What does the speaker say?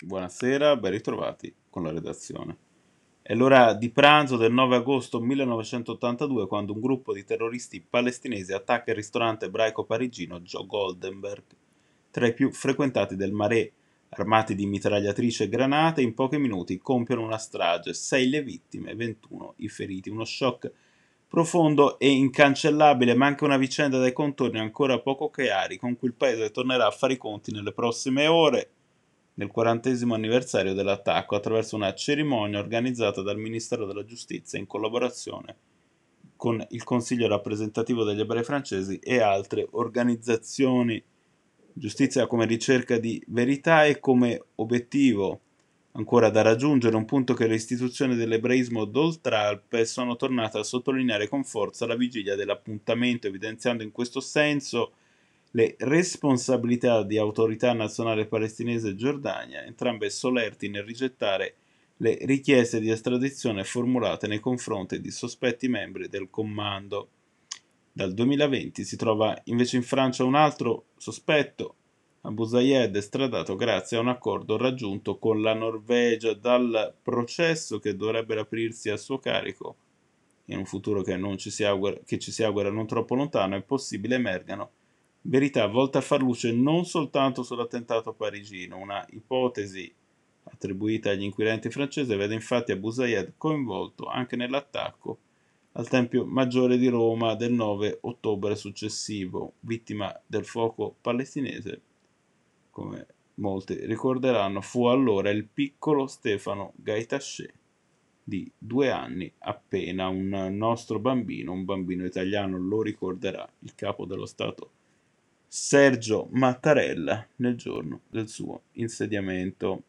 Buonasera, ben ritrovati con la redazione. È l'ora di pranzo del 9 agosto 1982 quando un gruppo di terroristi palestinesi attacca il ristorante ebraico parigino Joe Goldenberg, tra i più frequentati del Marais. Armati di mitragliatrici e granate, in pochi minuti compiono una strage, 6 le vittime, 21 i feriti. Uno shock profondo e incancellabile, ma anche una vicenda dai contorni ancora poco chiari con cui il paese tornerà a fare i conti nelle prossime ore nel quarantesimo anniversario dell'attacco attraverso una cerimonia organizzata dal Ministero della Giustizia in collaborazione con il Consiglio rappresentativo degli ebrei francesi e altre organizzazioni. Giustizia come ricerca di verità e come obiettivo ancora da raggiungere, un punto che le istituzioni dell'ebraismo d'Oltralpe sono tornate a sottolineare con forza alla vigilia dell'appuntamento, evidenziando in questo senso le responsabilità di autorità nazionale palestinese e Giordania, entrambe solerti nel rigettare le richieste di estradizione formulate nei confronti di sospetti membri del comando. Dal 2020 si trova invece in Francia un altro sospetto, Abu Zayed, estradato grazie a un accordo raggiunto con la Norvegia dal processo che dovrebbe aprirsi a suo carico in un futuro che, ci augura, che ci si augura non troppo lontano, è possibile emergano verità volta a far luce non soltanto sull'attentato parigino, una ipotesi attribuita agli inquirenti francesi vede infatti Abu Zayed coinvolto anche nell'attacco al Tempio Maggiore di Roma del 9 ottobre successivo, vittima del fuoco palestinese, come molti ricorderanno, fu allora il piccolo Stefano Gaitaché di due anni appena, un nostro bambino, un bambino italiano, lo ricorderà il capo dello Stato Sergio Mattarella nel giorno del suo insediamento.